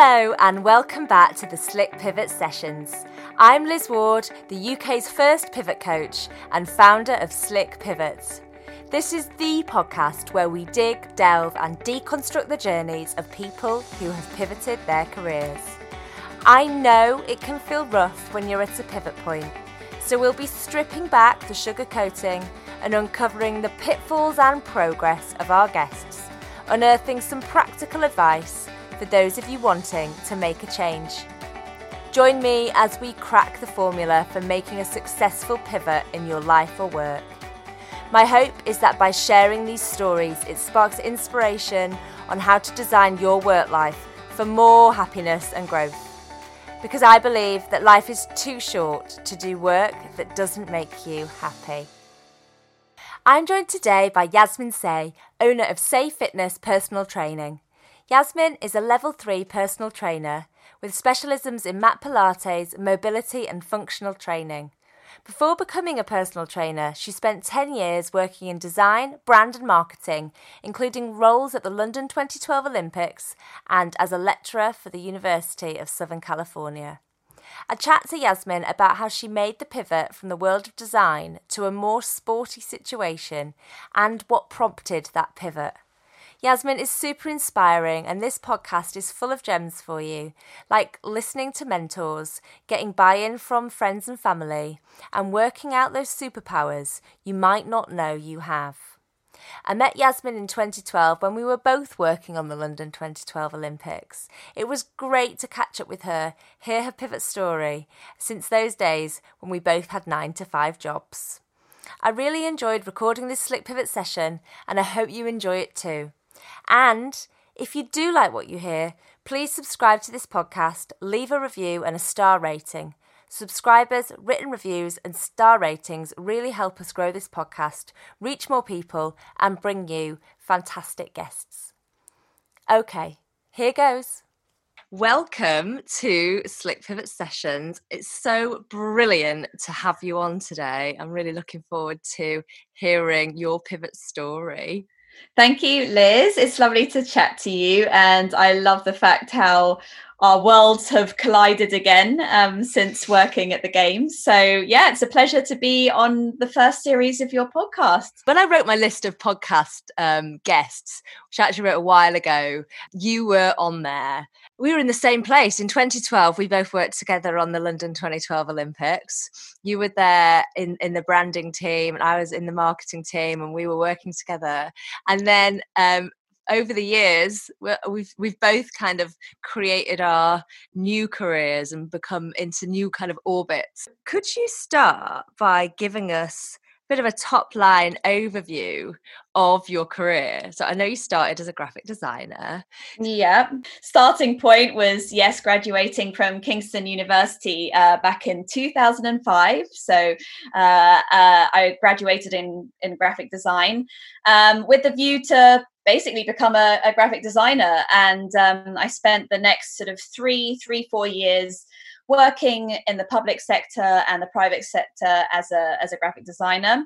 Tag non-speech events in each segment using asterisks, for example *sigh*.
Hello, and welcome back to the Slick Pivot Sessions. I'm Liz Ward, the UK's first pivot coach and founder of Slick Pivots. This is the podcast where we dig, delve, and deconstruct the journeys of people who have pivoted their careers. I know it can feel rough when you're at a pivot point, so we'll be stripping back the sugarcoating and uncovering the pitfalls and progress of our guests, unearthing some practical advice for those of you wanting to make a change. Join me as we crack the formula for making a successful pivot in your life or work. My hope is that by sharing these stories, it sparks inspiration on how to design your work life for more happiness and growth. Because I believe that life is too short to do work that doesn't make you happy. I'm joined today by Yasmine Say, owner of Say Fitness Personal Training. Yasmine is a level 3 personal trainer with specialisms in mat pilates, mobility, and functional training. Before becoming a personal trainer, she spent 10 years working in design, brand, and marketing, including roles at the London 2012 Olympics and as a lecturer for the University of Southern California. I chat to Yasmine about how she made the pivot from the world of design to a more sporty situation and what prompted that pivot. Yasmine is super inspiring, and this podcast is full of gems for you, like listening to mentors, getting buy in from friends and family, and working out those superpowers you might not know you have. I met Yasmine in 2012 when we were both working on the London 2012 Olympics. It was great to catch up with her, hear her pivot story, since those days when we both had nine to five jobs. I really enjoyed recording this Slick Pivot session, and I hope you enjoy it too. And if you do like what you hear, please subscribe to this podcast, leave a review and a star rating. Subscribers, written reviews, and star ratings really help us grow this podcast, reach more people, and bring you fantastic guests. Okay, here goes. Welcome to Slick Pivot Sessions. It's so brilliant to have you on today. I'm really looking forward to hearing your pivot story. Thank you, Liz. It's lovely to chat to you. And I love the fact how our worlds have collided again um, since working at the Games. So, yeah, it's a pleasure to be on the first series of your podcast. When I wrote my list of podcast um, guests, which I actually wrote a while ago, you were on there. We were in the same place in 2012. We both worked together on the London 2012 Olympics. You were there in, in the branding team, and I was in the marketing team, and we were working together. And then um, over the years we've we've both kind of created our new careers and become into new kind of orbits. Could you start by giving us a bit of a top line overview of your career? So i know you started as a graphic designer. Yeah starting point was yes graduating from kingston university uh, back in 2005 so uh, uh, i graduated in in graphic design um, with the view to basically become a, a graphic designer. And um, I spent the next sort of three, three, four years working in the public sector and the private sector as a as a graphic designer.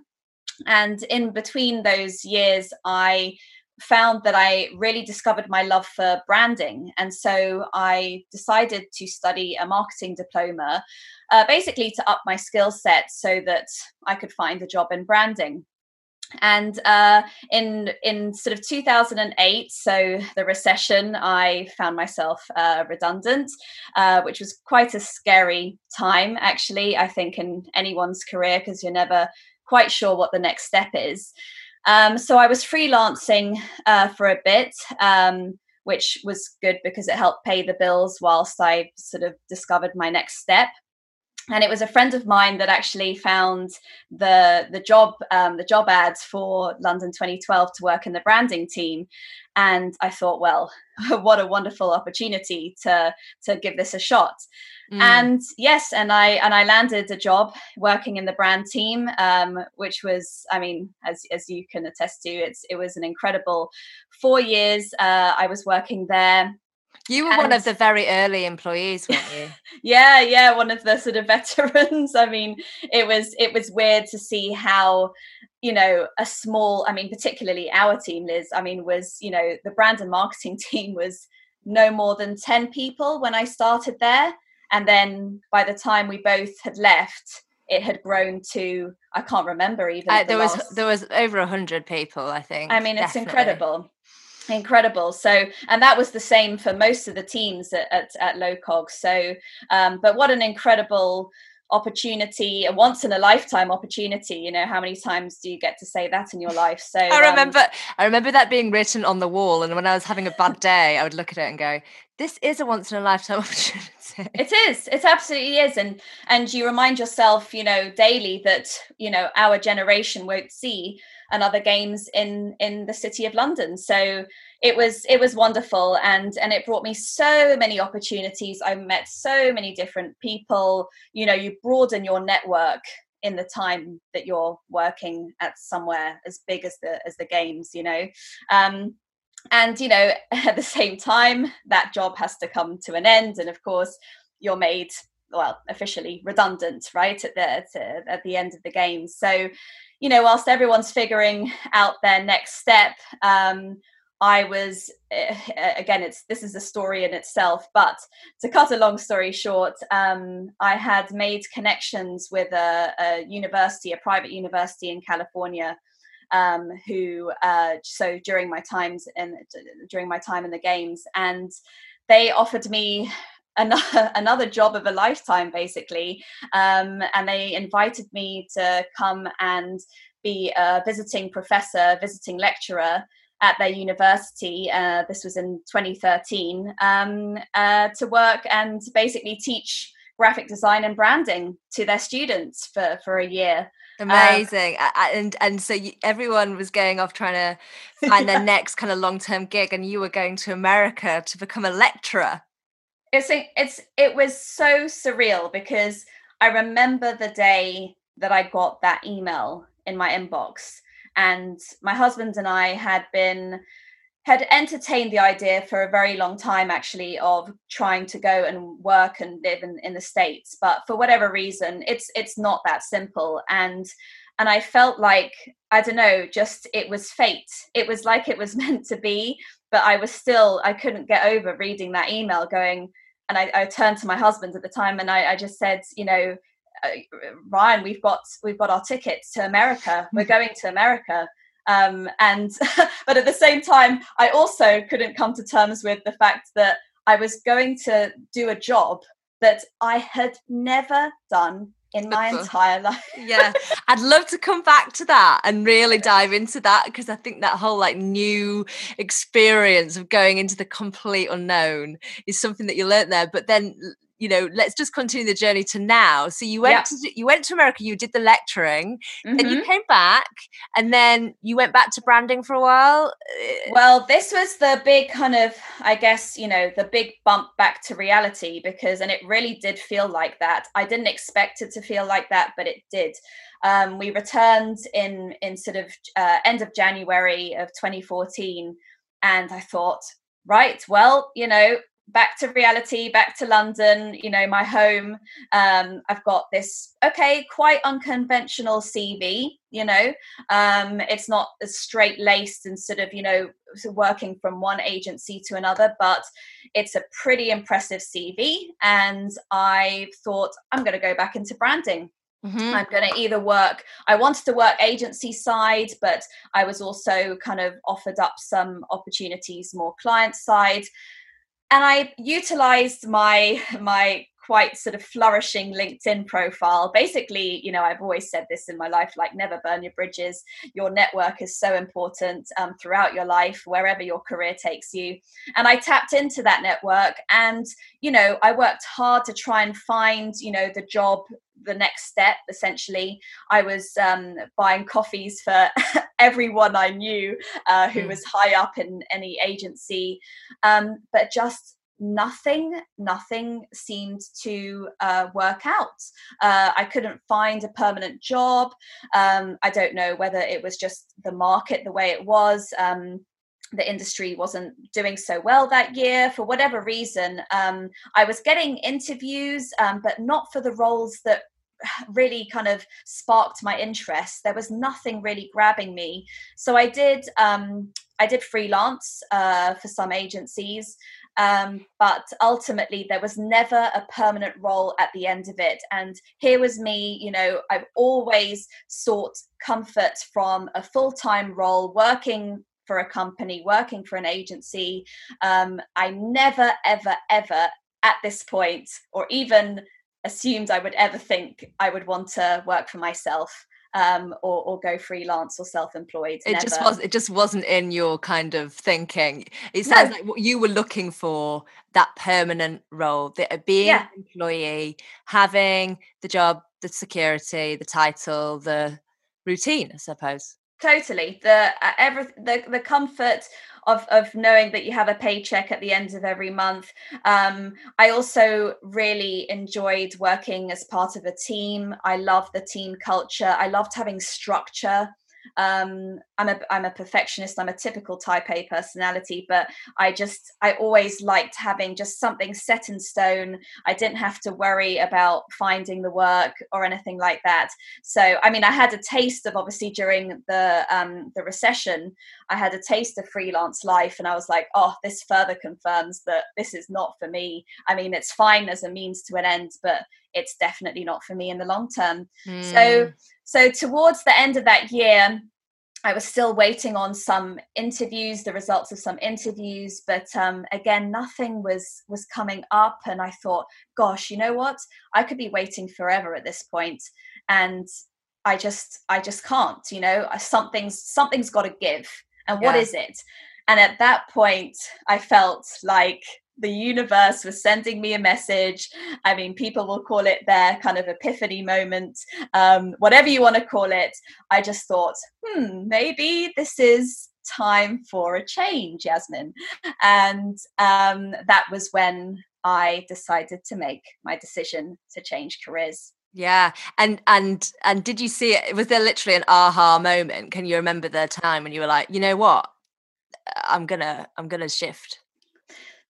And in between those years, I found that I really discovered my love for branding. And so I decided to study a marketing diploma, uh, basically to up my skill set so that I could find a job in branding and uh, in in sort of 2008 so the recession i found myself uh, redundant uh, which was quite a scary time actually i think in anyone's career because you're never quite sure what the next step is. Um, so i was freelancing uh, for a bit um, which was good because it helped pay the bills whilst i sort of discovered my next step and it was a friend of mine that actually found the the job um, the job ads for London 2012 to work in the branding team, and I thought, well, *laughs* what a wonderful opportunity to to give this a shot. Mm. And yes, and I and I landed a job working in the brand team, um, which was, I mean, as as you can attest to, it's it was an incredible four years. Uh, I was working there you were and, one of the very early employees, weren't you? *laughs* yeah, yeah, one of the sort of veterans. I mean, it was it was weird to see how you know a small i mean particularly our team liz i mean was you know the brand and marketing *laughs* team was no more than 10 people when I started there. And then by the time we both had left, it had grown to I can't remember even. Uh, there was there was over a hundred people, I think. I mean, it's definitely. incredible incredible. So and that was the same for most of the teams at, at, at LOCOG so um, but what an incredible opportunity a once in a lifetime opportunity you know how many times do you get to say that in your life? So i um, remember um, i remember that being written on the wall and when i was having a bad day i would look at it and go this is a once in a lifetime *laughs* opportunity. It is. It absolutely is. And and you remind yourself you know daily that you know our generation won't see another games in in the city of london. So it was it was wonderful and and it brought me so many opportunities. I met so many different people. You know you broaden your network in the time that you're working at somewhere as big as the as the games you know? Um, and you know *laughs* at the same time that job has to come to an end and of course you're made well officially redundant right at the at the end of the game. So you know whilst everyone's figuring out their next step um, I was uh, again it's this is a story in itself but to cut a long story short um, I had made connections with a, a, university a private university in California um, who uh, so during my times in during my time in the games and they offered me another, *laughs* another job of a lifetime basically um, and they invited me to come and be a visiting professor visiting lecturer at their university. Uh, this was in 2013 um, uh, to work and basically teach graphic design and branding to their students for for a year. Amazing, um, and and so you, everyone was going off trying to find their *laughs* next kind of long term gig, and you were going to America to become a lecturer. It's it's it was so surreal because I remember the day that I got that email in my inbox and my husband and I had been had entertained the idea for a very long time actually of trying to go and work and live in, in the states but for whatever reason it's it's not that simple and and i felt like i don't know just it was fate. It was like it was *laughs* meant to be but i was still i couldn't get over reading that email going and i, I turned to my husband at the time and I, I just said you know uh, Ryan, we've got we've got our tickets to America. We're going to America. Um, and *laughs* but at the same time, I also couldn't come to terms with the fact that I was going to do a job that I had never done in my entire life. yeah. *laughs* I'd love to come back to that and really dive into that because I think that whole like new experience of going into the complete unknown is something that you learned there. But then you know let's just continue the journey to now. So you went to you went to america you did the lecturing mm-hmm. then you came back and then you went back to branding for a while uh, well this was the big kind of i guess you know the big bump back to reality because and it really did feel like that. I didn't expect it to feel like that but it did. Um, we returned in in sort of uh, end of january of 2014 and i thought right well you know back to reality back to london you know my home. Um i've got this okay quite unconventional cv you know. Um it's not as straight laced and sort of you know working from one agency to another but it's a pretty impressive cv and i thought i'm going to go back into branding. Mm-hmm. I'm going to either work, I wanted to work agency side, but I was also kind of offered up some opportunities more client side and I utilized my my quite sort of flourishing LinkedIn profile. Basically, you know, I've always said this in my life like, never burn your bridges. Your network is so important um, throughout your life, wherever your career takes you. And I tapped into that network and, you know, I worked hard to try and find, you know, the job the next step essentially. I was um, buying coffees for *laughs* everyone i knew uh, who mm. was high up in any agency. Um, but just nothing nothing seemed to uh, work out. Uh, i couldn't find a permanent job. Um, i don't know whether it was just the market the way it was. Um, the industry wasn't doing so well that year. For whatever reason um, i was getting interviews um, but not for the roles that really kind of sparked my interest there was nothing really grabbing me so i did um, i did freelance uh, for some agencies Um, but ultimately, there was never a permanent role at the end of it. And here was me, you know, I've always sought comfort from a full time role, working for a company, working for an agency. Um, I never, ever, ever at this point, or even assumed I would ever think I would want to work for myself um, or, or go freelance or self-employed. It Never. just was. It just wasn't in your kind of thinking. It sounds no. like what you were looking for that permanent role, that uh, being yeah. an employee, having the job, the security, the title, the routine. I suppose. Totally. The uh, every the the comfort of of knowing that you have a paycheck at the end of every month. Um, I also really enjoyed working as part of a team. I love the team culture. I loved having structure um i'm a i'm a perfectionist i'm a typical type a personality but i just i always liked having just something set in stone i didn't have to worry about finding the work or anything like that so i mean i had a taste of obviously during the um the recession i had a taste of freelance life and i was like oh this further confirms that this is not for me i mean it's fine as a means to an end but it's definitely not for me in the long term mm. so hmm. so towards the end of that year I was still waiting on some interviews, the results of some interviews, but um, again, nothing was was coming up. And I thought, gosh, you know what? I could be waiting forever at this point, and I just I just can't. You know, something's something's got to give, and what is it? And at that point, I felt like the universe was sending me a message. I mean, people will call it their kind of epiphany moment, um, whatever you want to call it. I just thought, hmm, maybe this is time for a change, Yasmine. And um, that was when I decided to make my decision to change careers. Yeah, and and and did you see it? Was there literally an aha moment? Can you remember the time when you were like, you know what, I'm gonna I'm gonna shift?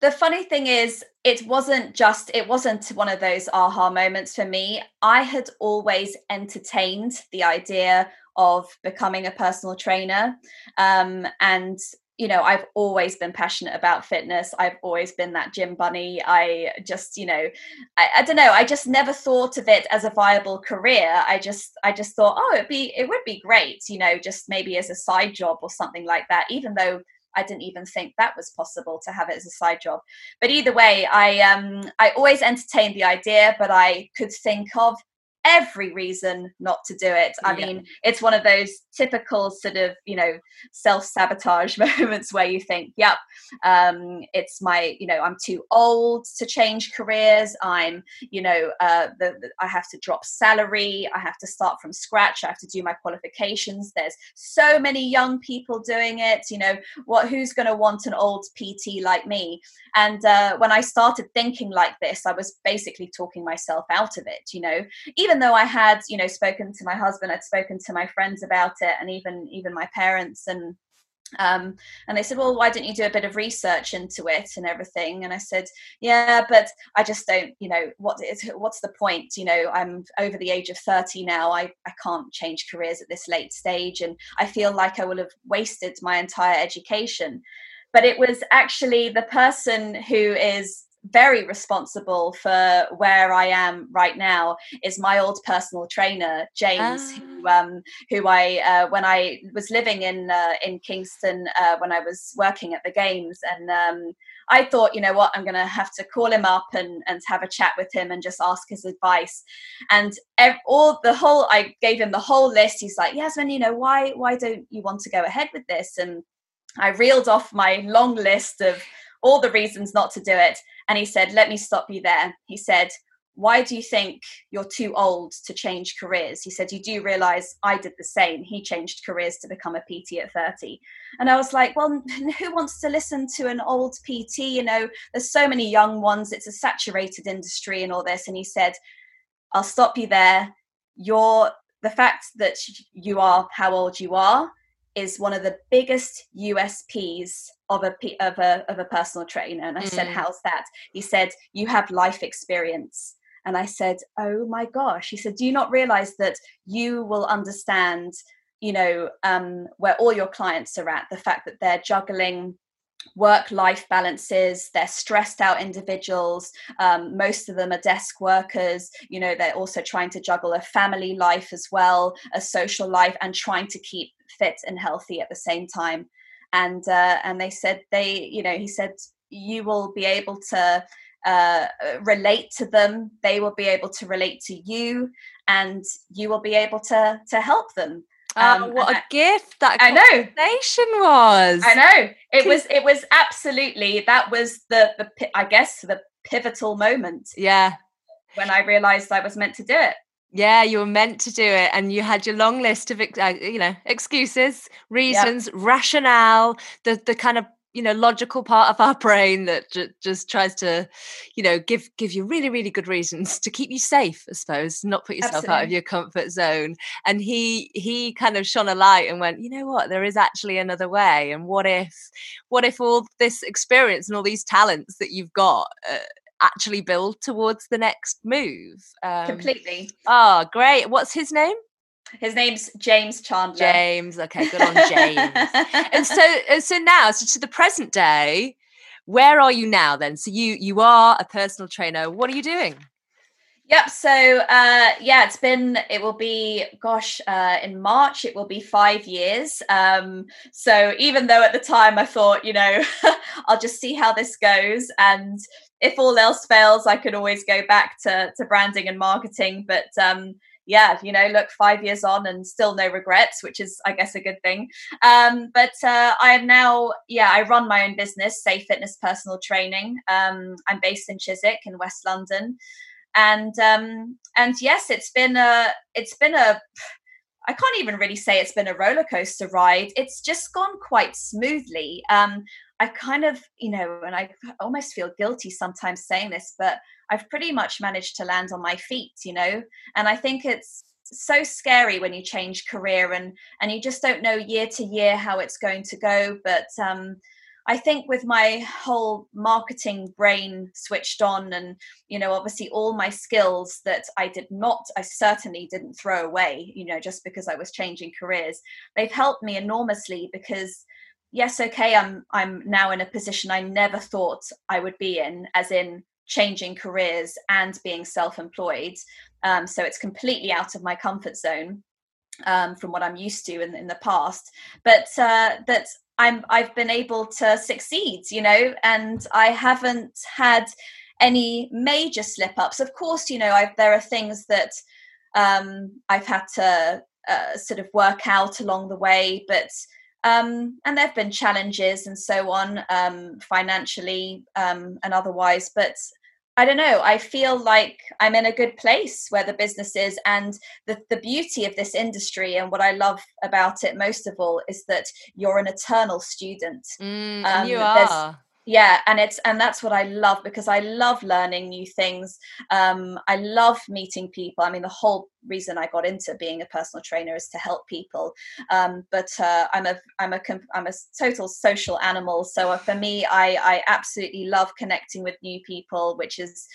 the funny thing is it wasn't just it wasn't one of those aha moments for me i had always entertained the idea of becoming a personal trainer um, and you know i've always been passionate about fitness. I've always been that gym bunny. I just you know I, I, don't know. I just never thought of it as a viable career. I just i just thought oh it'd be it would be great you know just maybe as a side job or something like that even though I didn't even think that was possible to have it as a side job. But either way, I um I always entertained the idea, but I could think of every reason not to do it. I yeah. mean, it's one of those typical sort of, you know, self sabotage *laughs* moments where you think, yep, um, it's my, you know, I'm too old to change careers. I'm, you know, uh, the, the, I have to drop salary. I have to start from scratch. I have to do my qualifications. There's so many young people doing it. You know, what, who's going to want an old PT like me? And uh, when I started thinking like this, I was basically talking myself out of it, you know, even even though I had, you know, spoken to my husband, I'd spoken to my friends about it, and even even my parents, and um, and they said, well, why don't you do a bit of research into it and everything? And I said, yeah, but I just don't, you know, what is what's the point? You know, I'm over the age of 30 now. I, I can't change careers at this late stage. And I feel like I will have wasted my entire education. But it was actually the person who is very responsible for where I am right now is my old personal trainer James, who ah. um, who I uh, when I was living in uh, in Kingston uh, when I was working at the games, and um, I thought, you know what, I'm going to have to call him up and and have a chat with him and just ask his advice. And ev- all the whole, I gave him the whole list. He's like, Yasmine, you know, why why don't you want to go ahead with this? And I reeled off my long list of all the reasons not to do it. And he said, Let me stop you there. He said, Why do you think you're too old to change careers? He said, You do realize I did the same. He changed careers to become a PT at 30. And I was like, Well, who wants to listen to an old PT? You know, there's so many young ones, it's a saturated industry and all this. And he said, I'll stop you there. You're the fact that you are how old you are is one of the biggest USPs of a of a of a personal trainer. And I mm. said, "How's that?" He said, "You have life experience." And I said, "Oh my gosh!" He said, "Do you not realize that you will understand, you know, um, where all your clients are at? The fact that they're juggling." Work life balances they're stressed out individuals um, most of them are desk workers you know they're also trying to juggle a family life as well a social life and trying to keep fit and healthy at the same time. And uh, and they said they you know he said you will be able to uh, relate to them they will be able to relate to you and you will be able to to help them um, oh, what a I, gift that I know was. I know it was. It was absolutely that was the the I guess the pivotal moment. Yeah, when I realised I was meant to do it. Yeah, you were meant to do it, and you had your long list of uh, you know excuses, reasons, yep. rationale, the the kind of you know logical part of our brain that j- just tries to you know give give you really really good reasons to keep you safe i suppose not put yourself Absolutely. out of your comfort zone. And he he kind of shone a light and went you know what? There is actually another way. And what if what if all this experience and all these talents that you've got uh, actually build towards the next move? Um, completely. oh great. What's his name his name's James Chandler. James, okay, good on James. *laughs* and so, so now, so to the present day, where are you now? Then, so you you are a personal trainer. What are you doing? Yep. So uh, yeah, it's been. It will be. Gosh, uh, in March it will be five years. Um, so even though at the time I thought, you know, *laughs* I'll just see how this goes, and if all else fails, I could always go back to to branding and marketing. But um, yeah, you know, look, five years on and still no regrets, which is, I guess, a good thing. Um, but uh, I am now, yeah, I run my own business, Say Fitness Personal Training. Um, I'm based in Chiswick in West London, and um, and yes, it's been a, it's been a. I can't even really say it's been a roller coaster ride. It's just gone quite smoothly. Um, I kind of, you know, and I almost feel guilty sometimes saying this, but I've pretty much managed to land on my feet, you know, and I think it's so scary when you change career and and you just don't know year to year how it's going to go. But um, I think with my whole marketing brain switched on, and you know, obviously all my skills that I did not, I certainly didn't throw away, you know, just because I was changing careers, they've helped me enormously because yes okay i'm i'm now in a position i never thought i would be in as in changing careers and being self-employed. Um, so it's completely out of my comfort zone um, from what i'm used to in, in the past. But uh, that i'm i've been able to succeed you know and i haven't had any major slip ups of course you know I've, there are things that um, i've had to uh, sort of work out along the way but um, and there have been challenges and so on, um, financially um, and otherwise. But I don't know. I feel like I'm in a good place where the business is, and the the beauty of this industry and what I love about it most of all is that you're an eternal student. Mm, you are yeah and it's and that's what i love because i love learning new things. Um, i love meeting people. I mean the whole reason i got into being a personal trainer is to help people. Um, but uh, i'm a i'm a i'm a total social animal. So uh, for me i i absolutely love connecting with new people which is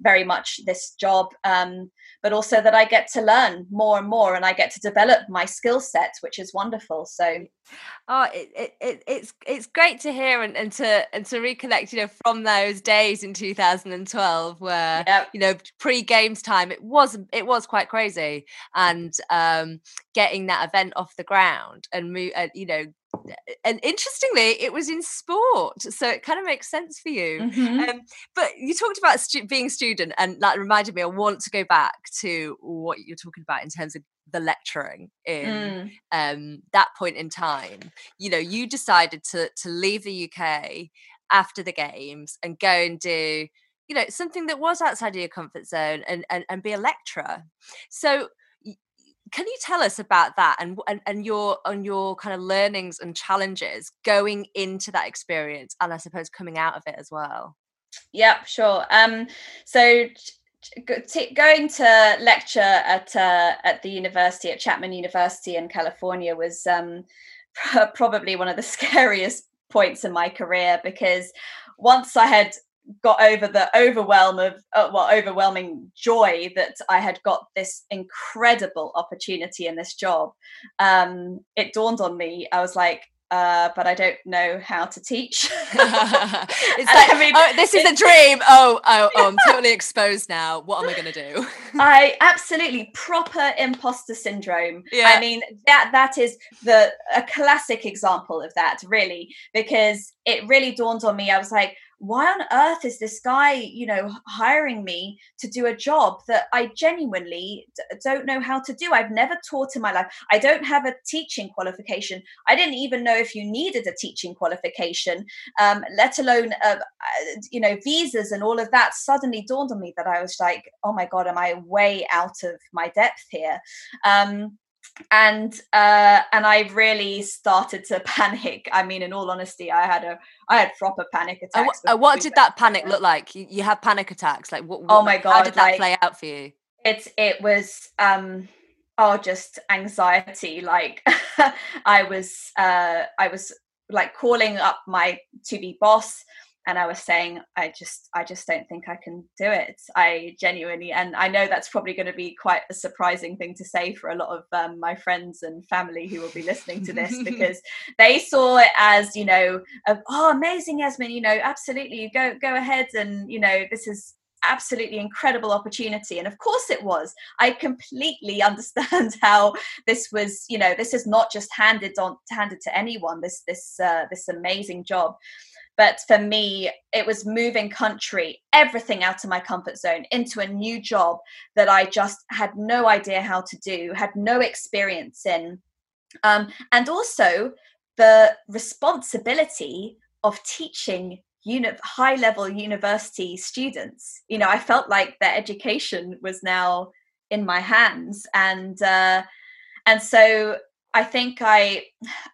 very much this job. Um, but also that i get to learn more and more and i get to develop my skill set which is wonderful. So oh it, it, it's it's great to hear and, and to and to reconnect you know from those days in 2012 where yep. you know pre games time it was it was quite crazy. And um getting that event off the ground and move uh, you know and interestingly, it was in sport, so it kind of makes sense for you. Mm-hmm. Um, but you talked about stu- being a student, and that reminded me. I want to go back to what you're talking about in terms of the lecturing in mm. um, that point in time. You know, you decided to to leave the UK after the games and go and do you know something that was outside of your comfort zone and and, and be a lecturer. So can you tell us about that and, and and your on your kind of learnings and challenges going into that experience and i suppose coming out of it as well? Yeah sure. Um so t- going to lecture at uh, at the university at chapman university in california was um *laughs* probably one of the scariest points in my career because once i had got over the overwhelm of uh, well overwhelming joy that i had got this incredible opportunity in this job um, it dawned on me i was like uh, but I don't know how to teach. *laughs* *laughs* it's like, I mean, oh, this is a dream. Oh, oh, oh, I'm totally exposed now. What am I going to do? *laughs* I absolutely proper imposter syndrome. Yeah. I mean, that that is the a classic example of that, really, because it really dawned on me. I was like, why on earth is this guy, you know, hiring me to do a job that I genuinely d- don't know how to do? I've never taught in my life. I don't have a teaching qualification. I didn't even know if you needed a teaching qualification, um, let alone, uh, uh, you know, visas and all of that. Suddenly dawned on me that I was like, oh my God, am I way out of my depth here? Um, and uh, and I really started to *laughs* panic. I mean, in all honesty, I had a I had proper panic attacks. What did that panic look like? You, you have panic attacks, like what? what oh my god! How did that like, play out for you? It it was um oh just anxiety. Like *laughs* I was uh I was like calling up my to be boss and I was saying, I just, I just don't think I can do it. I genuinely, and I know that's probably going to be quite a surprising thing to say for a lot of um, my friends and family who will be listening to this *laughs* because they saw it as, you know, a, oh, amazing, Yasmine, you know, absolutely, go, go ahead, and you know, this is absolutely incredible opportunity. And of course it was. I completely *laughs* understand how this was you know this is not just handed on handed to anyone this this uh, this amazing job but for me, it was moving country, everything out of my comfort zone into a new job that I just had no idea how to do, had no experience in. Um, and also the responsibility of teaching uni- high level university students. You know, I felt like their education was now in my hands. And, uh, and so I think I,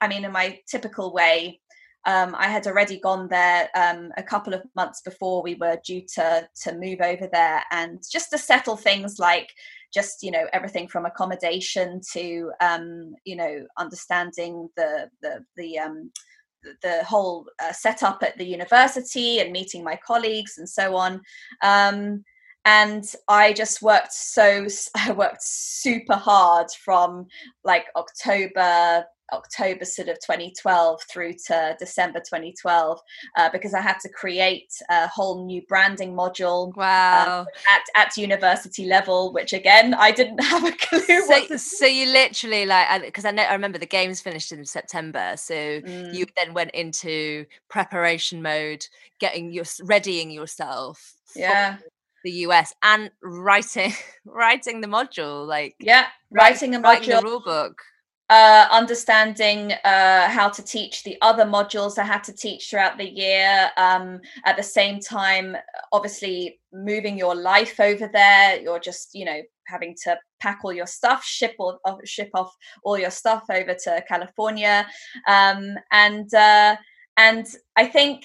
I mean, in my typical way, um, I had already gone there um, a couple of months before we were due to to move over there, and just to settle things like just you know everything from accommodation to um, you know understanding the the the um, the whole uh, setup at the university and meeting my colleagues and so on. Um, and I just worked so *laughs* I worked super hard from like October October sort of 2012 through to December 2012 uh, because I had to create a whole new branding module uh, wow. At, at university level, which again, I didn't *laughs* have a clue. So, so you literally like, because I, know, I remember the games finished in September. So mm. you then went into preparation mode, getting your, readying yourself. Yeah the US and writing *laughs* writing the module like yeah writing a module writing the rule book uh, understanding uh, how to teach the other modules I had to teach throughout the year. Um, at the same time, obviously moving your life over there, you're just you know having to pack all your stuff, ship or uh, ship off all your stuff over to California, um, and uh, and I think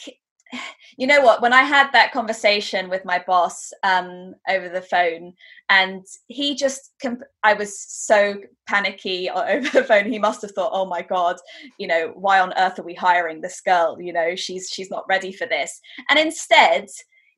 you know what? When i had that conversation with my boss um, over the phone and he just comp- i was so panicky *laughs* over the phone. He must have thought oh my god you know why on earth are we hiring this girl? You know she's she's not ready for this. And instead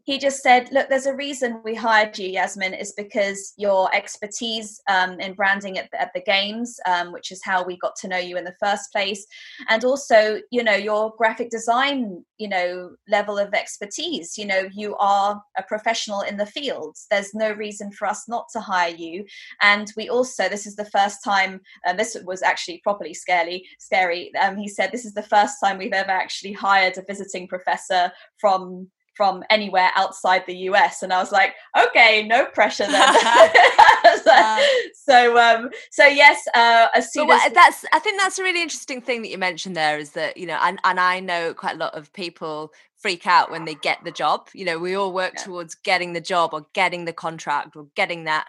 he just said, Look, there's a reason we hired you, Yasmine, is because your expertise um, in branding at the, at the games, um, which is how we got to know you in the first place, and also, you know, your graphic design, you know, level of expertise. You know, you are a professional in the field. There's no reason for us not to hire you. And we also, this is the first time, and this was actually properly scary. Scary. Um, he said, This is the first time we've ever actually hired a visiting professor from from anywhere outside the US. And I was like, okay, no pressure then. *laughs* *laughs* so, so, um, so yes, uh, as soon as that's, I think that's a really interesting thing that you mentioned there is that, you know, and, and I know quite a lot of people freak out when they get the job. You know, we all work yeah. towards getting the job or getting the contract or getting that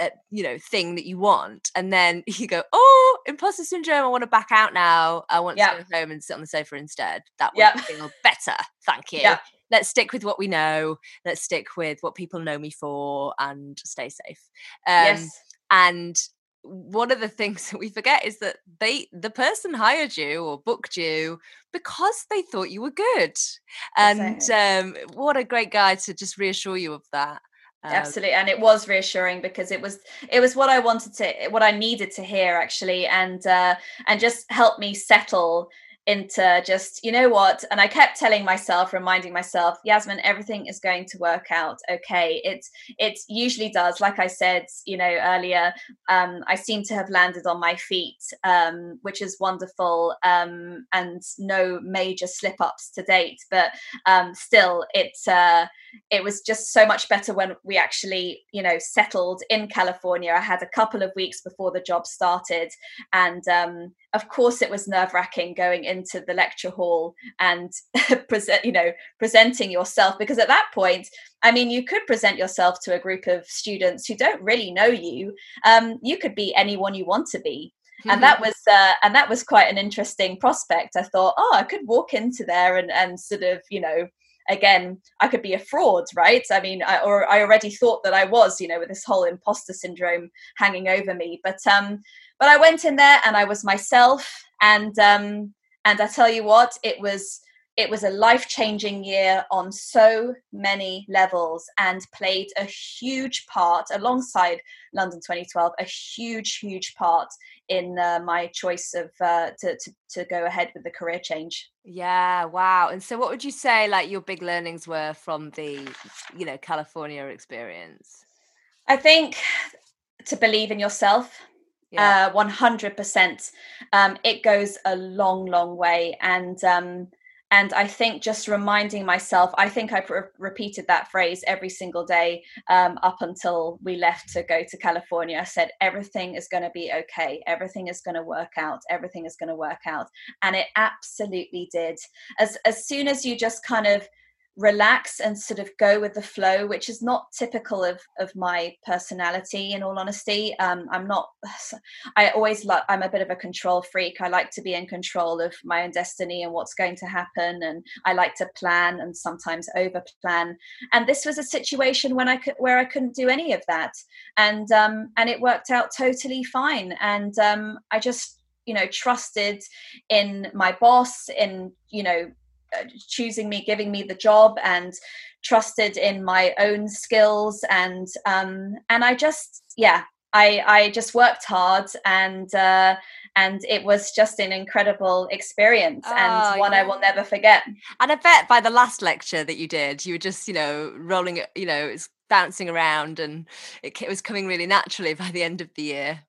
uh, you know thing that you want and then *laughs* you go oh imposter syndrome i want to back out now i want to go home and sit on the sofa instead that would yep. feel better thank you yep let's stick with what we know let's stick with what people know me for and stay safe. Um, yes. and one of the things *laughs* that we forget is that they the person hired you or booked you because they thought you were good. And um, what a great guy to just reassure you of that. Um, absolutely and it was reassuring because it was it was what i wanted to what i needed to hear actually and uh and just help me settle into just you know what? And i kept telling myself reminding myself yasmine everything is going to work out okay. It's it usually does. Like i said you know earlier um, i seem to have landed on my feet um, which is wonderful um, and no major slip ups to date. But um, still it's uh, it was just so much better when we actually you know settled in california. I had a couple of weeks before the job started and um, of course it was nerve wracking going into the lecture hall and *laughs* present you know presenting yourself because at that point i mean you could present yourself to a group of students who don't really know you. Um, you could be anyone you want to be. And that was uh, and that was quite an interesting prospect. I thought oh i could walk into there and and sort of you know again i could be a fraud right? I mean I, or i already thought that i was you know with this whole imposter syndrome hanging over me. But um but i went in there and i was myself and um and i tell you what it was it was a life changing year on so many levels and played a huge part alongside London 2012, a huge, huge part in uh, my choice of uh, to, to, to go ahead with the career change. Yeah, wow. And so, what would you say like your big learnings were from the, you know, California experience? I think to believe in yourself. Yeah. Uh, 100%. Um, it goes a long, long way. And um, and i think just reminding myself i think i re- repeated that phrase every single day um, up until we left to go to california i said everything is going to be okay everything is going to work out everything is going to work out and it absolutely did as as soon as you just kind of relax and sort of go with the flow which is not typical of of my personality in all honesty. Um i'm not *sighs* i always like i'm a bit of a control freak. I like to be in control of my own destiny and what's going to happen and i like to plan and sometimes over plan and this was a situation when i could where i couldn't do any of that. And um and it worked out totally fine. And um i just you know trusted in my boss in you know choosing me, giving me the job, and trusted in my own skills. And um, and I just yeah, I I just worked hard and. Uh, and it was just an incredible experience oh, and one yeah. I will never forget. And I bet by the last lecture that you did, you were just, you know, rolling, you know, it's bouncing around and it, it was coming really naturally by the end of the year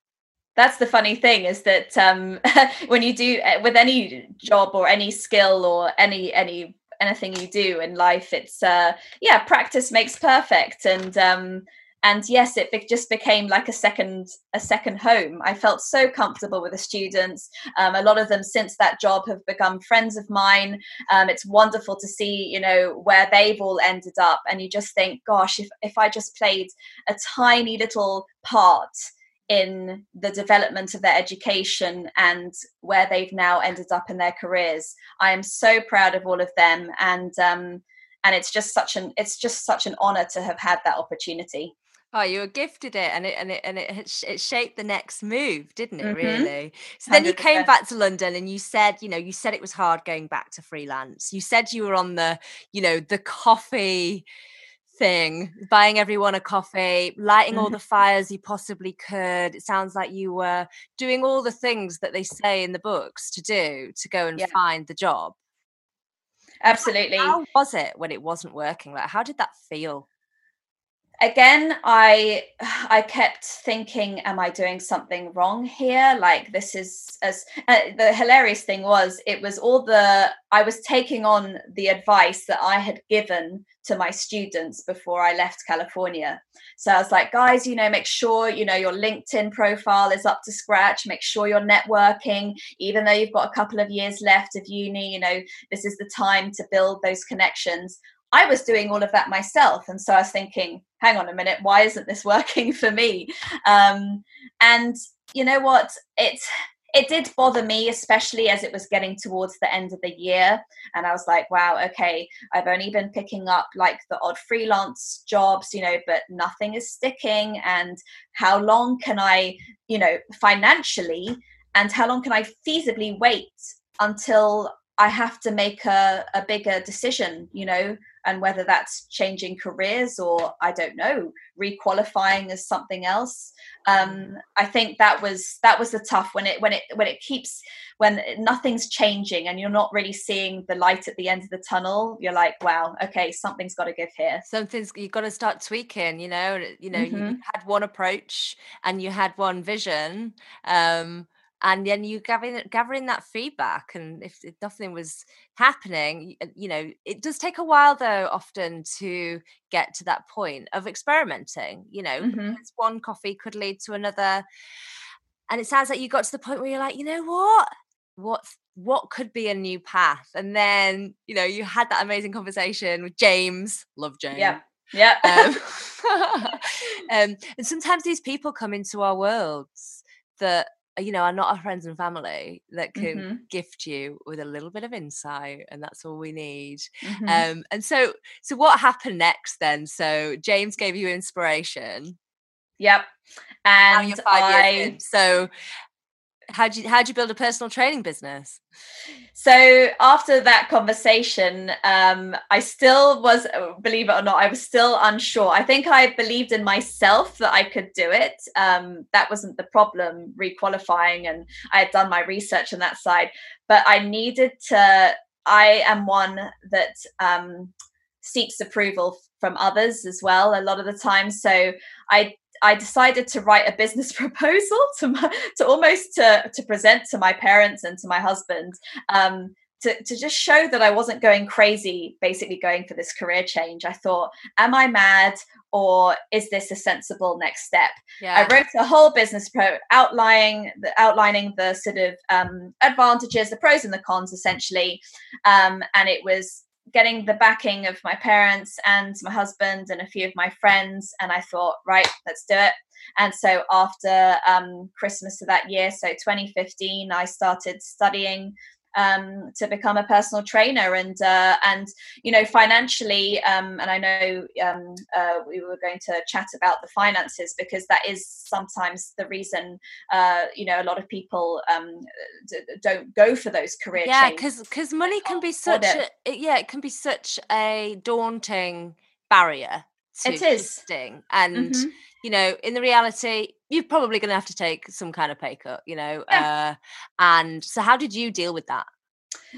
that's the funny thing is that um, *laughs* when you do uh, with any job or any skill or any any anything you do in life it's uh yeah practice makes perfect. And um and yes it be- just became like a second a second home. I felt so comfortable with the students. Um, a lot of them since that job have become friends of mine. Um, it's wonderful to see you know where they've all ended up. And you just think gosh if, if i just played a tiny little part in the development of their education and where they've now ended up in their careers. I am so proud of all of them, and um, and it's just such an it's just such an honor to have had that opportunity. Oh, you were gifted it, and it and it and it it shaped the next move, didn't it? Mm-hmm. Really. So then 100%. you came back to London, and you said, you know, you said it was hard going back to freelance. You said you were on the, you know, the coffee thing buying everyone a coffee lighting all mm-hmm. the fires you possibly could. It sounds like you were doing all the things that they say in the books to do to go and yeah. find the job. Absolutely. how, how was it when it wasn't working? Like how did that feel again i i kept thinking am i doing something wrong here? Like this is as uh, the hilarious thing was it was all the i was taking on the advice that i had given to my students before i left california. So i was like guys you know make sure you know your linkedin profile is up to scratch. Make sure you're networking. Even though you've got a couple of years left of uni you know this is the time to build those connections I was doing all of that myself. And so I was thinking, hang on a minute, why isn't this *laughs* working for me? Um, and you know what? It it did bother me, especially as it was getting towards the end of the year. And I was like, wow, okay, I've only been picking up like the odd freelance jobs, you know, but nothing is sticking. And how long can I, you know, financially, and how long can I feasibly wait until I have to make a, a bigger decision, you know, and whether that's changing careers or I don't know, requalifying as something else. Um. I think that was that was the tough when it when it when it keeps when nothing's changing and you're not really seeing the light at the end of the tunnel. You're like, wow, okay, something's got to give here. Something's you've got to start tweaking. You know, you know, mm-hmm. you had one approach and you had one vision. Um, and then you gathering gathering that feedback and if, if, nothing was happening uh, you know it does take a while though often to get to that point of experimenting you know mm-hmm. one coffee could lead to another and it sounds like you got to the point where you're like you know what? What what could be a new path? And then you know you had that amazing conversation with james love james yeah yeah um, *laughs* *laughs* um, and sometimes these people come into our worlds that you know, are not our friends and family that can mm-hmm. gift you with a little bit of insight, and that's all we need. Mm-hmm. Um, and so, so what happened next then? So James gave you inspiration. Yep, and I. So, how do you how do you build a personal training business? So after that conversation um, i still was uh, believe it or not i was still unsure. I think i believed in myself that i could do it. Um, that wasn't the problem requalifying and i had done my research on that side. But i needed to i am one that um, seeks approval from others as well a lot of the time. So i I decided to write a business *laughs* proposal to my, to almost to to present to my parents and to my husband um, to to just show that I wasn't going crazy, basically going for this career change. I thought, am I mad or is this a sensible next step? Yeah. I wrote a whole business pro outlining the outlining the sort of um, advantages, the pros and the cons, essentially, um, and it was getting the backing of my parents and my husband and a few of my friends and i thought right let's do it. And so after um, christmas of that year so 2015 i started studying um, to become a personal trainer. And uh, and you know financially um, and I know um, uh, we were going to chat about the finances because that is sometimes the reason uh, you know a lot of people um, d- don't go for those career yeah because because money can be such a, yeah it can be such a daunting barrier it is and mm-hmm. you know in the reality you're probably going to have to take some kind of pay cut you know yeah. uh, and so how did you deal with that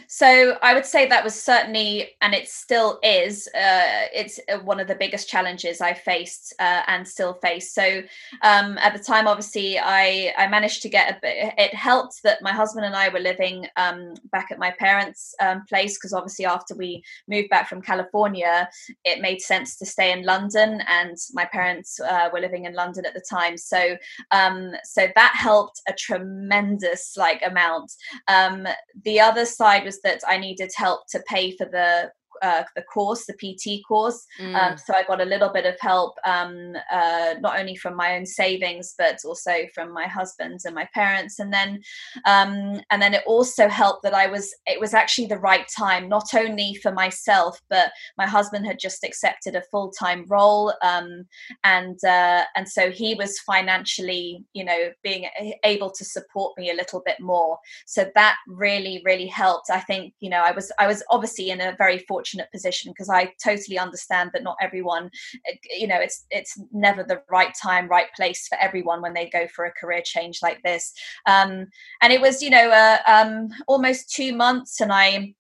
so I would say that was certainly, and it still is, uh, it's uh, one of the biggest challenges I faced uh, and still face. So um, at the time, obviously, I I managed to get a bit. It helped that my husband and I were living um, back at my parents' um, place because obviously after we moved back from California, it made sense to stay in London, and my parents uh, were living in London at the time. So um, so that helped a tremendous like amount. Um, the other side was that I needed help to pay for the uh, the course, the PT course. Um, mm. Um, so I got a little bit of help, um, uh, not only from my own savings, but also from my husband and my parents. And then, um, and then it also helped that I was. It was actually the right time, not only for myself, but my husband had just accepted a full time role, um, and uh, and so he was financially, you know, being able to support me a little bit more. So that really, really helped. I think, you know, I was I was obviously in a very fortunate fortunate position because I totally understand that not everyone, eh, you know, it's it's never the right time, right place for everyone when they go for a career change like this. Um, and it was, you know, uh, um, almost two months, and I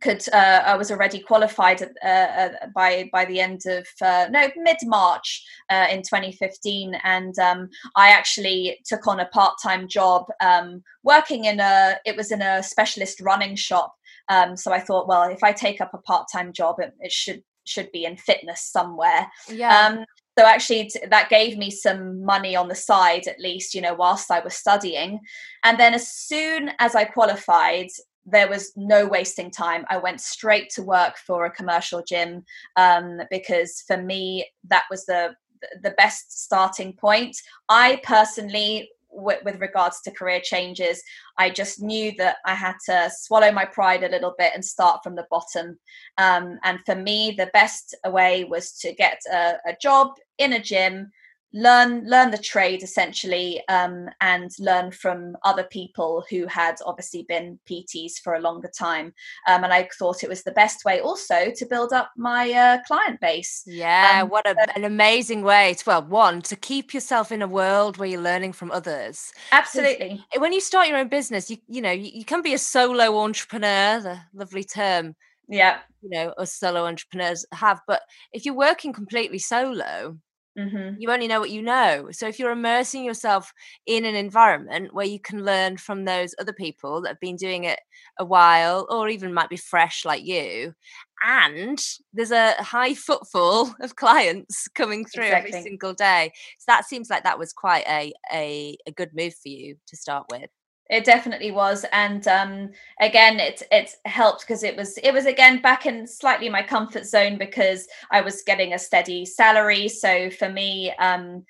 could uh, I was already qualified uh, uh, by by the end of uh, no mid March uh, in 2015, and um, I actually took on a part time job um, working in a it was in a specialist running shop um, so I thought, well, if I take up a part time job, it, it, should should be in fitness somewhere. Yeah. Um, so actually, t- that gave me some money on the side, at least, you know, whilst I was studying. And then as soon as I qualified, there was no wasting time. I went straight to work for a commercial gym um, because for me that was the the best starting point. I personally with, with, regards to career changes i just knew that i had to swallow my pride a little bit and start from the bottom. Um, and for me the best way was to get a, a job in a gym learn learn the trade essentially um, and learn from other people who had obviously been pts for a longer time. Um, and i thought it was the best way also to build up my uh, client base. Yeah um, what a, an amazing way to well one to keep yourself in a world where you're learning from others. Absolutely. when you start your own business you you know you, you can be a solo entrepreneur the lovely term yeah. you know us solo entrepreneurs have but if you're working completely solo Mm-hmm. You only know what you know. So if you're immersing yourself in an environment where you can learn from those other people that have been doing it a while or even might be fresh like you, and there's a high footfall *laughs* of clients coming through exactly. every single day. So that seems like that was quite a, a, a good move for you to start with it definitely was and um, again it it helped because it was it was again back in slightly my comfort zone because i was getting a steady salary. So for me um,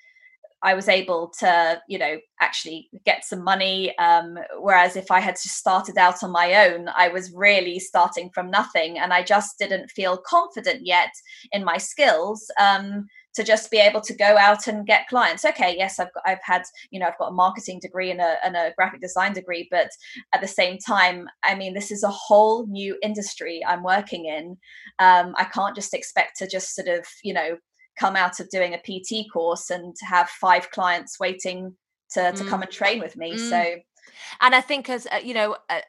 i was able to you know actually get some money um, whereas if i had just started out on my own i was really starting from nothing and i just didn't feel confident yet in my skills um, to just be able to go out and get clients okay yes i've got, i've had you know i've got a marketing degree and a, and a graphic design degree but at the same time i mean this is a whole new industry i'm working in um, i can't just expect to just sort of you know come out of doing a pt course and have five clients waiting to, to mm. come and train with me mm. so and i think as uh, you know uh,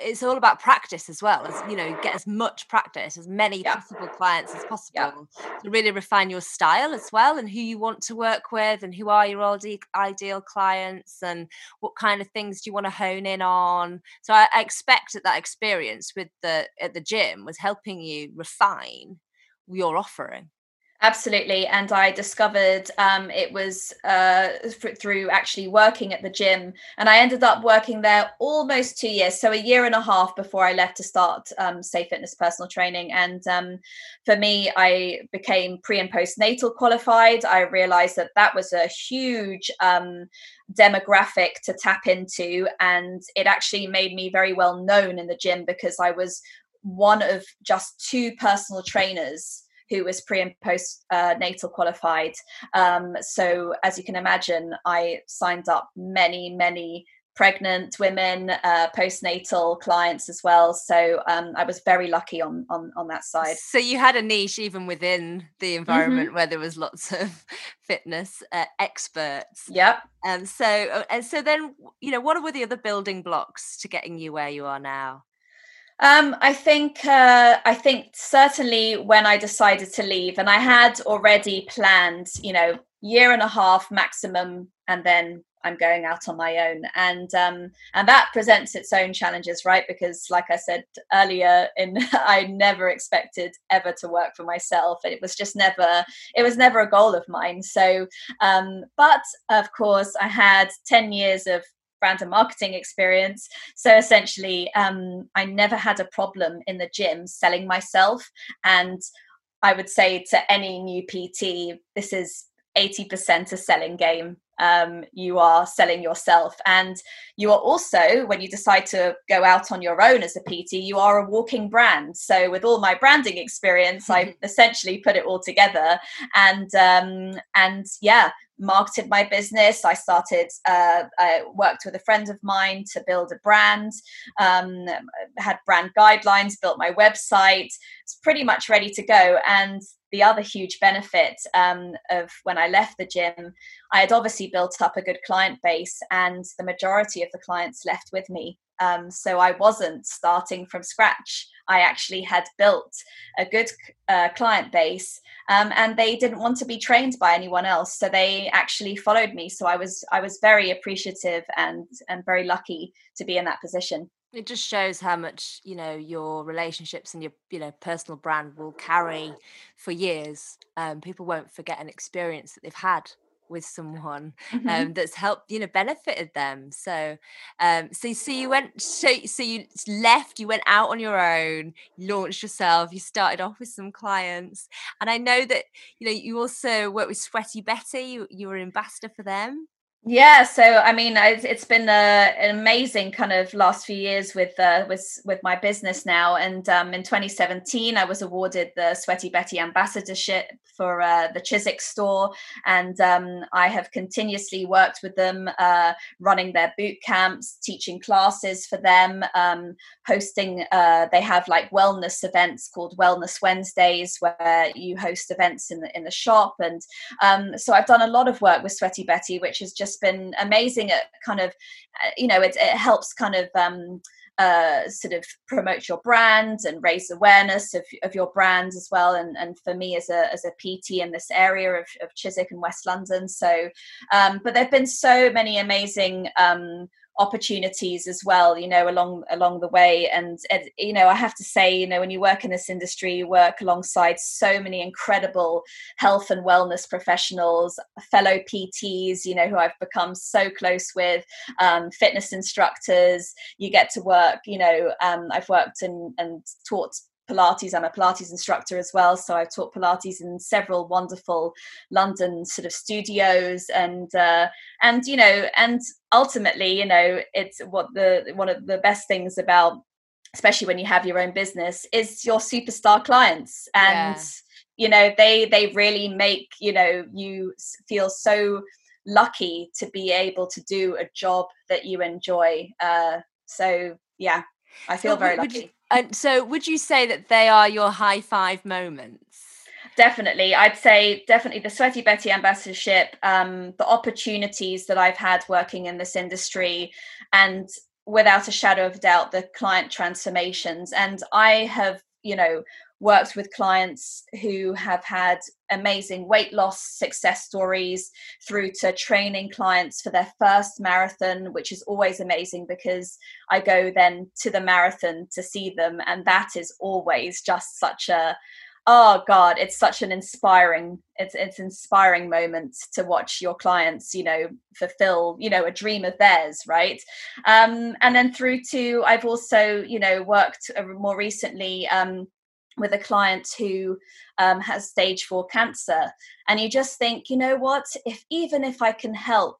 it's all about practice as well as you know get as much practice as many yeah. possible clients as possible yeah. to really refine your style as well and who you want to work with and who are your ideal clients and what kind of things do you want to hone in on so I, I expect that that experience with the at the gym was helping you refine your offering Absolutely. And I discovered um, it was uh, through actually working at the gym. And I ended up working there almost two years. So a year and a half before I left to start um, Say Fitness personal training. And um, for me, I became pre and postnatal qualified. I realized that that was a huge um, demographic to tap into. And it actually made me very well known in the gym because I was one of just two personal trainers who was pre and post uh, natal qualified. Um, so, as you can imagine, I signed up many, many pregnant women, uh, postnatal clients as well. So um, I was very lucky on, on on that side. So you had a niche even within the environment mm-hmm. where there was lots *laughs* of fitness uh, experts. Yep. And um, so uh, and so then you know what were the other building blocks to getting you where you are now? Um, I think uh, I think certainly when I decided to leave, and I had already planned, you know, year and a half maximum, and then I'm going out on my own, and um, and that presents its own challenges, right? Because, like I said earlier, in *laughs* I never expected ever to work for myself, and it was just never it was never a goal of mine. So, um, but of course, I had ten years of brand and marketing experience. So essentially, um, I never had a problem in the gym selling myself. And I would say to any new PT, this is 80% a selling game. Um, you are selling yourself. And you are also, when you decide to go out on your own as a PT, you are a walking brand. So, with all my branding experience, I essentially put it all together. And um, and yeah, marketed my business. I started, uh, I worked with a friend of mine to build a brand, um, had brand guidelines, built my website. It's pretty much ready to go. And the other huge benefit um, of when I left the gym, I had obviously built up a good client base, and the majority of the clients left with me. Um, so I wasn't starting from scratch. I actually had built a good uh, client base, um, and they didn't want to be trained by anyone else. So they actually followed me. So I was I was very appreciative and and very lucky to be in that position it just shows how much you know your relationships and your you know personal brand will carry for years. Um, people won't forget an experience that they've had with someone mm-hmm. um, that's helped you know benefited them. So um so so you went so, so you left you went out on your own launched yourself you started off with some clients. And i know that you know you also worked with sweaty betty you, you were ambassador for them Yeah, so I mean, it's, it's been a, an amazing kind of last few years with uh, with with my business now. And um, in 2017, I was awarded the Sweaty Betty ambassadorship for uh, the Chiswick store, and um, I have continuously worked with them, uh, running their boot camps, teaching classes for them, um, hosting. Uh, they have like wellness events called Wellness Wednesdays, where you host events in the in the shop, and um, so I've done a lot of work with Sweaty Betty, which is just been amazing at kind of, uh, you know, it, it helps kind of um, uh, sort of promote your brand and raise awareness of, of your brand as well. And, and for me as a, as a PT in this area of, of Chiswick and West London. So, um, but there have been so many amazing um, opportunities as well you know along along the way. And, and, you know i have to say you know when you work in this industry you work alongside so many incredible health and wellness professionals fellow pts you know who i've become so close with um, fitness instructors. You get to work you know um, i've worked and, and taught Pilates. I'm a Pilates instructor as well, so I've taught Pilates in several wonderful London sort of studios, and uh, and you know, and ultimately, you know, it's what the one of the best things about, especially when you have your own business, is your superstar clients, and yeah. you know, they they really make you know you feel so lucky to be able to do a job that you enjoy. Uh, so yeah, I feel so very lucky. You, and so, would you say that they are your high five moments? Definitely, I'd say definitely the Sweaty Betty ambassadorship, um, the opportunities that I've had working in this industry, and without a shadow of doubt, the client transformations. And I have, you know, worked with clients who have had amazing weight loss success stories through to training clients for their first marathon, which is always amazing because I go then to the marathon to see them. And that is always just such a oh god it's such an inspiring it's it's inspiring moment to watch your clients you know fulfill you know a dream of theirs right um and then through to i've also you know worked uh, more recently um with a client who um, has stage four cancer and you just think you know what? If even if i can help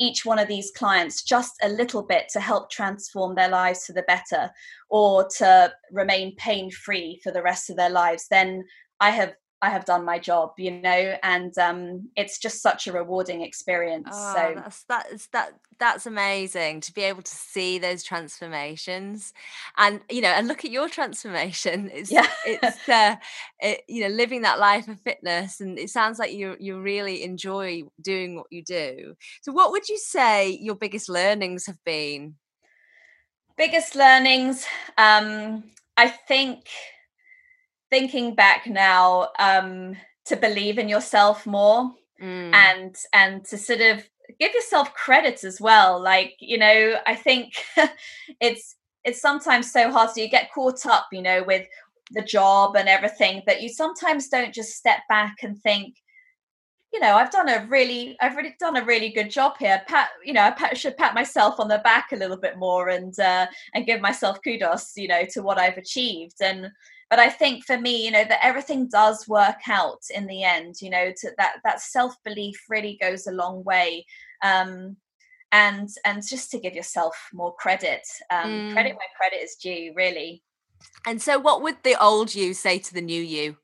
each one of these clients just a little bit to help transform their lives for the better or to remain pain free for the rest of their lives then i have I have done my job, you know, and um, it's just such a rewarding experience. Oh, so that's that's that that's amazing to be able to see those transformations, and you know, and look at your transformation. *laughs* It's yeah. it's uh, it, you know, living that life of fitness, and it sounds like you you really enjoy doing what you do. So, what would you say your biggest learnings have been? Biggest learnings, um, I think thinking back now um, to believe in yourself more mm. and and to sort of give yourself credit as well. Like you know i think *laughs* it's it's sometimes so hard so you get caught up you know with the job and everything that you sometimes don't just step back and think you know i've done a really i've really done a really good job here. Pat you know i pat, should pat myself on the back a little bit more and uh, and give myself kudos you know to what i've achieved. And but i think for me you know that everything does work out in the end you know to that that self-belief really goes a long way um and and just to give yourself more credit um mm. credit where credit is due really and so what would the old you say to the new you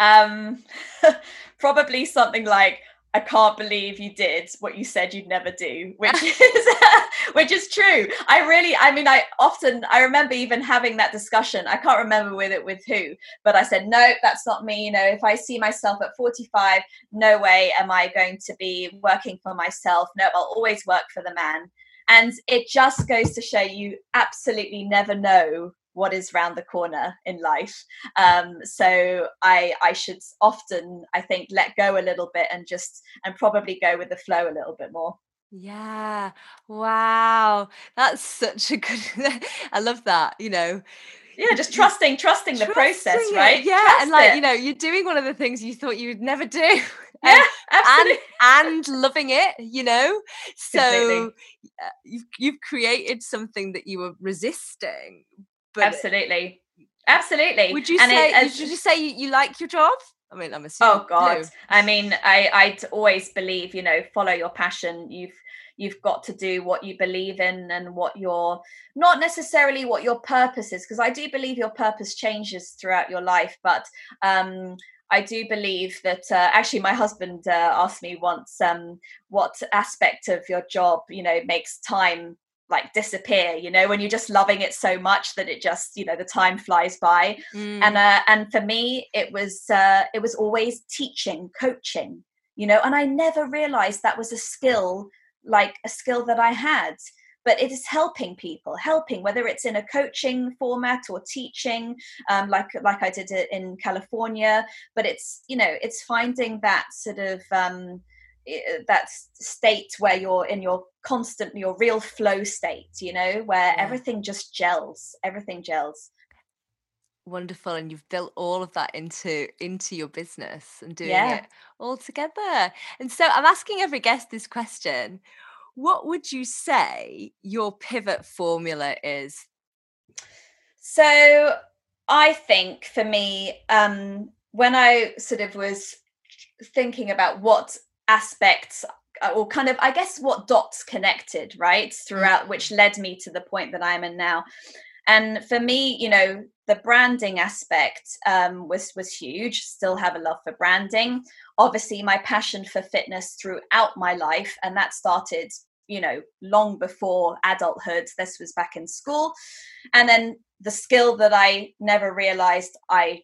um *laughs* probably something like I can't believe you did what you said you'd never do, which *laughs* is *laughs* which is true. I really, I mean, I often I remember even having that discussion. I can't remember with it with who, but I said, no, that's not me. You know, if I see myself at 45, no way am I going to be working for myself. No, I'll always work for the man. And it just goes to show you absolutely never know what is round the corner in life. Um, so I I should often I think let go a little bit and just and probably go with the flow a little bit more. Yeah. Wow. That's such a good *laughs* I love that, you know. Yeah, just trusting, trusting, trusting the process, it. right? Yeah, Trust and like, it. you know, you're doing one of the things you thought you would never do. *laughs* Yeah, absolutely. And, and loving it, you know. So Uh, you've you've created something that you were resisting, but absolutely, absolutely. Would you and say? It, would you say you, you like your job? I mean, I'm assuming. Oh God! I mean, I I always believe, you know, follow your passion. You've you've got to do what you believe in and what your not necessarily what your purpose is, because I do believe your purpose changes throughout your life, but um I do believe that uh, actually my husband uh, asked me once um, what aspect of your job you know makes time like disappear you know when you're just loving it so much that it just you know the time flies by. Mm. and uh, and for me it was uh, it was always teaching coaching you know and i never realized that was a skill like a skill that i had. But it is helping people helping whether it's in a coaching format or teaching um, like like i did it in california. But it's you know it's finding that sort of um, that state where you're in your constant your real flow state you know where yeah. everything just gels everything gels wonderful and you've built all of that into into your business and doing yeah. it all together and so i'm asking every guest this question what would you say your pivot formula is so i think for me um when i sort of was thinking about what aspects uh, or kind of i guess what dots connected right throughout which mm-hmm. led me to the point that i'm in now. And for me you know the branding aspect um, was was huge. Still have a love for branding. Obviously my passion for fitness throughout my life and that started you know long before adulthood. This was back in school. And then the skill that i never realized i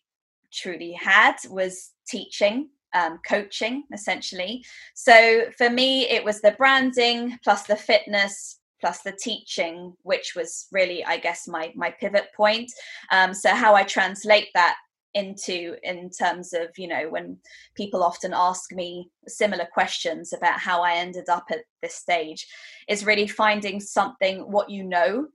truly had was teaching um, coaching essentially. So for me, it was the branding plus the fitness plus the teaching, which was really, I guess, my my pivot point. Um, so how I translate that into in terms of you know when people often ask me similar questions about how i ended up at this stage is really finding something what you know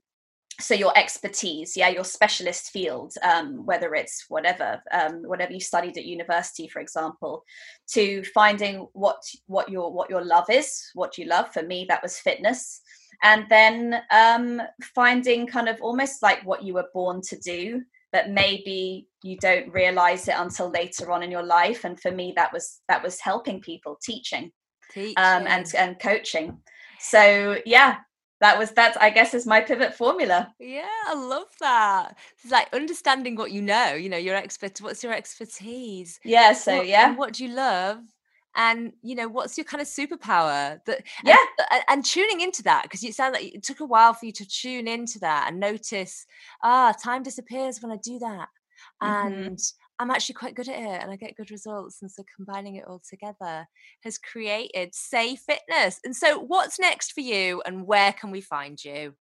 so your expertise yeah your specialist field um, whether it's whatever um, whatever you studied at university for example to finding what what your what your love is what you love. For me that was fitness. And then um, finding kind of almost like what you were born to do but maybe you don't realize it until later on in your life. And for me that was that was helping people teaching, teaching. Um, and and coaching. So yeah that was that's i guess is my pivot formula. Yeah i love that. It's like understanding what you know you know your expert what's your expertise? Yeah so what, yeah. what do you love? And you know what's your kind of superpower that yeah. and, and tuning into that because it sounds like it took a while for you to tune into that and notice ah time disappears when i do that. Mm-hmm. and I'm actually quite good at it and I get good results. And so combining it all together has created Say Fitness. And so, what's next for you and where can we find you?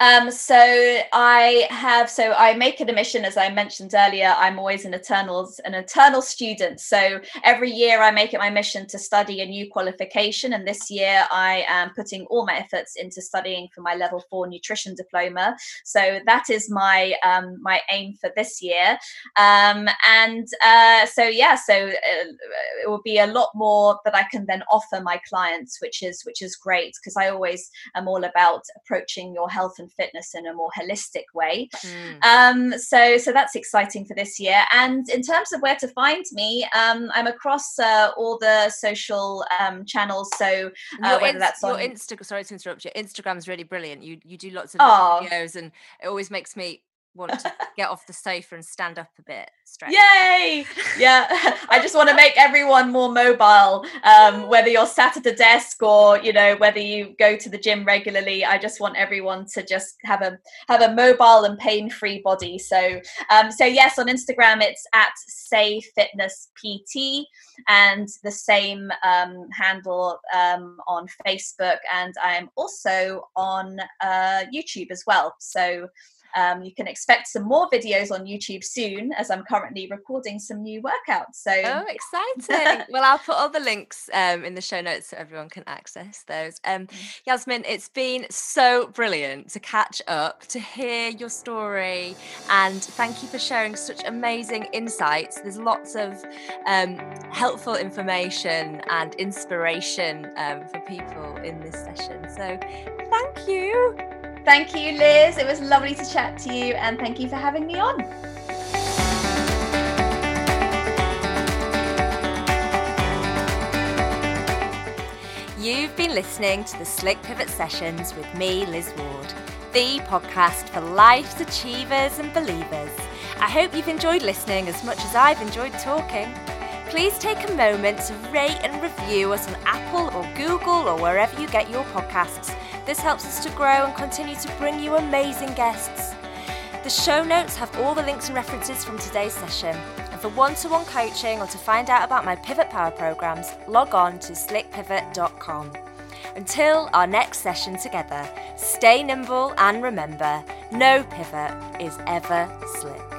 Um, so I have so I make it a mission, as I mentioned earlier. I'm always an eternals an eternal student. So every year I make it my mission to study a new qualification, and this year I am putting all my efforts into studying for my level four nutrition diploma. So that is my um, my aim for this year. Um, and uh, so yeah, so uh, it will be a lot more that I can then offer my clients, which is which is great because I always am all about approaching your health and fitness in a more holistic way. Mm. Um, so, so that's exciting for this year. And in terms of where to find me, um, I'm across uh, all the social um, channels. So uh, whether that's on your Instagram, sorry to interrupt you. Instagram is really brilliant. You you do lots of oh. videos, and it always makes me want to get off the sofa and stand up a bit straight. Yay! Yeah, *laughs* I just want to make everyone more mobile. Um, whether you're sat at a desk or you know whether you go to the gym regularly, I just want everyone to just have a have a mobile and pain free body. So, um, so yes, on Instagram it's at Say Fitness PT and the same um, handle um, on Facebook, and I'm also on uh, YouTube as well. So. Um, you can expect some more videos on YouTube soon as I'm currently recording some new workouts. So Oh exciting. *laughs* well I'll put all the links um, in the show notes so everyone can access those. Um, mm. Yasmine, it's been so brilliant to catch up, to hear your story and thank you for sharing such amazing insights. There's lots of um, helpful information and inspiration um, for people in this session. So thank you. Thank you, Liz. It was lovely to chat to you, and thank you for having me on. You've been listening to the Slick Pivot Sessions with me, Liz Ward, the podcast for life's achievers and believers. I hope you've enjoyed listening as much as I've enjoyed talking. Please take a moment to rate and review us on Apple or Google or wherever you get your podcasts this helps us to grow and continue to bring you amazing guests. The show notes have all the links and references from today's session. And for one to one coaching or to find out about my Pivot Power programs, log on to slickpivot.com. Until our next session together, stay nimble and remember no pivot is ever slick.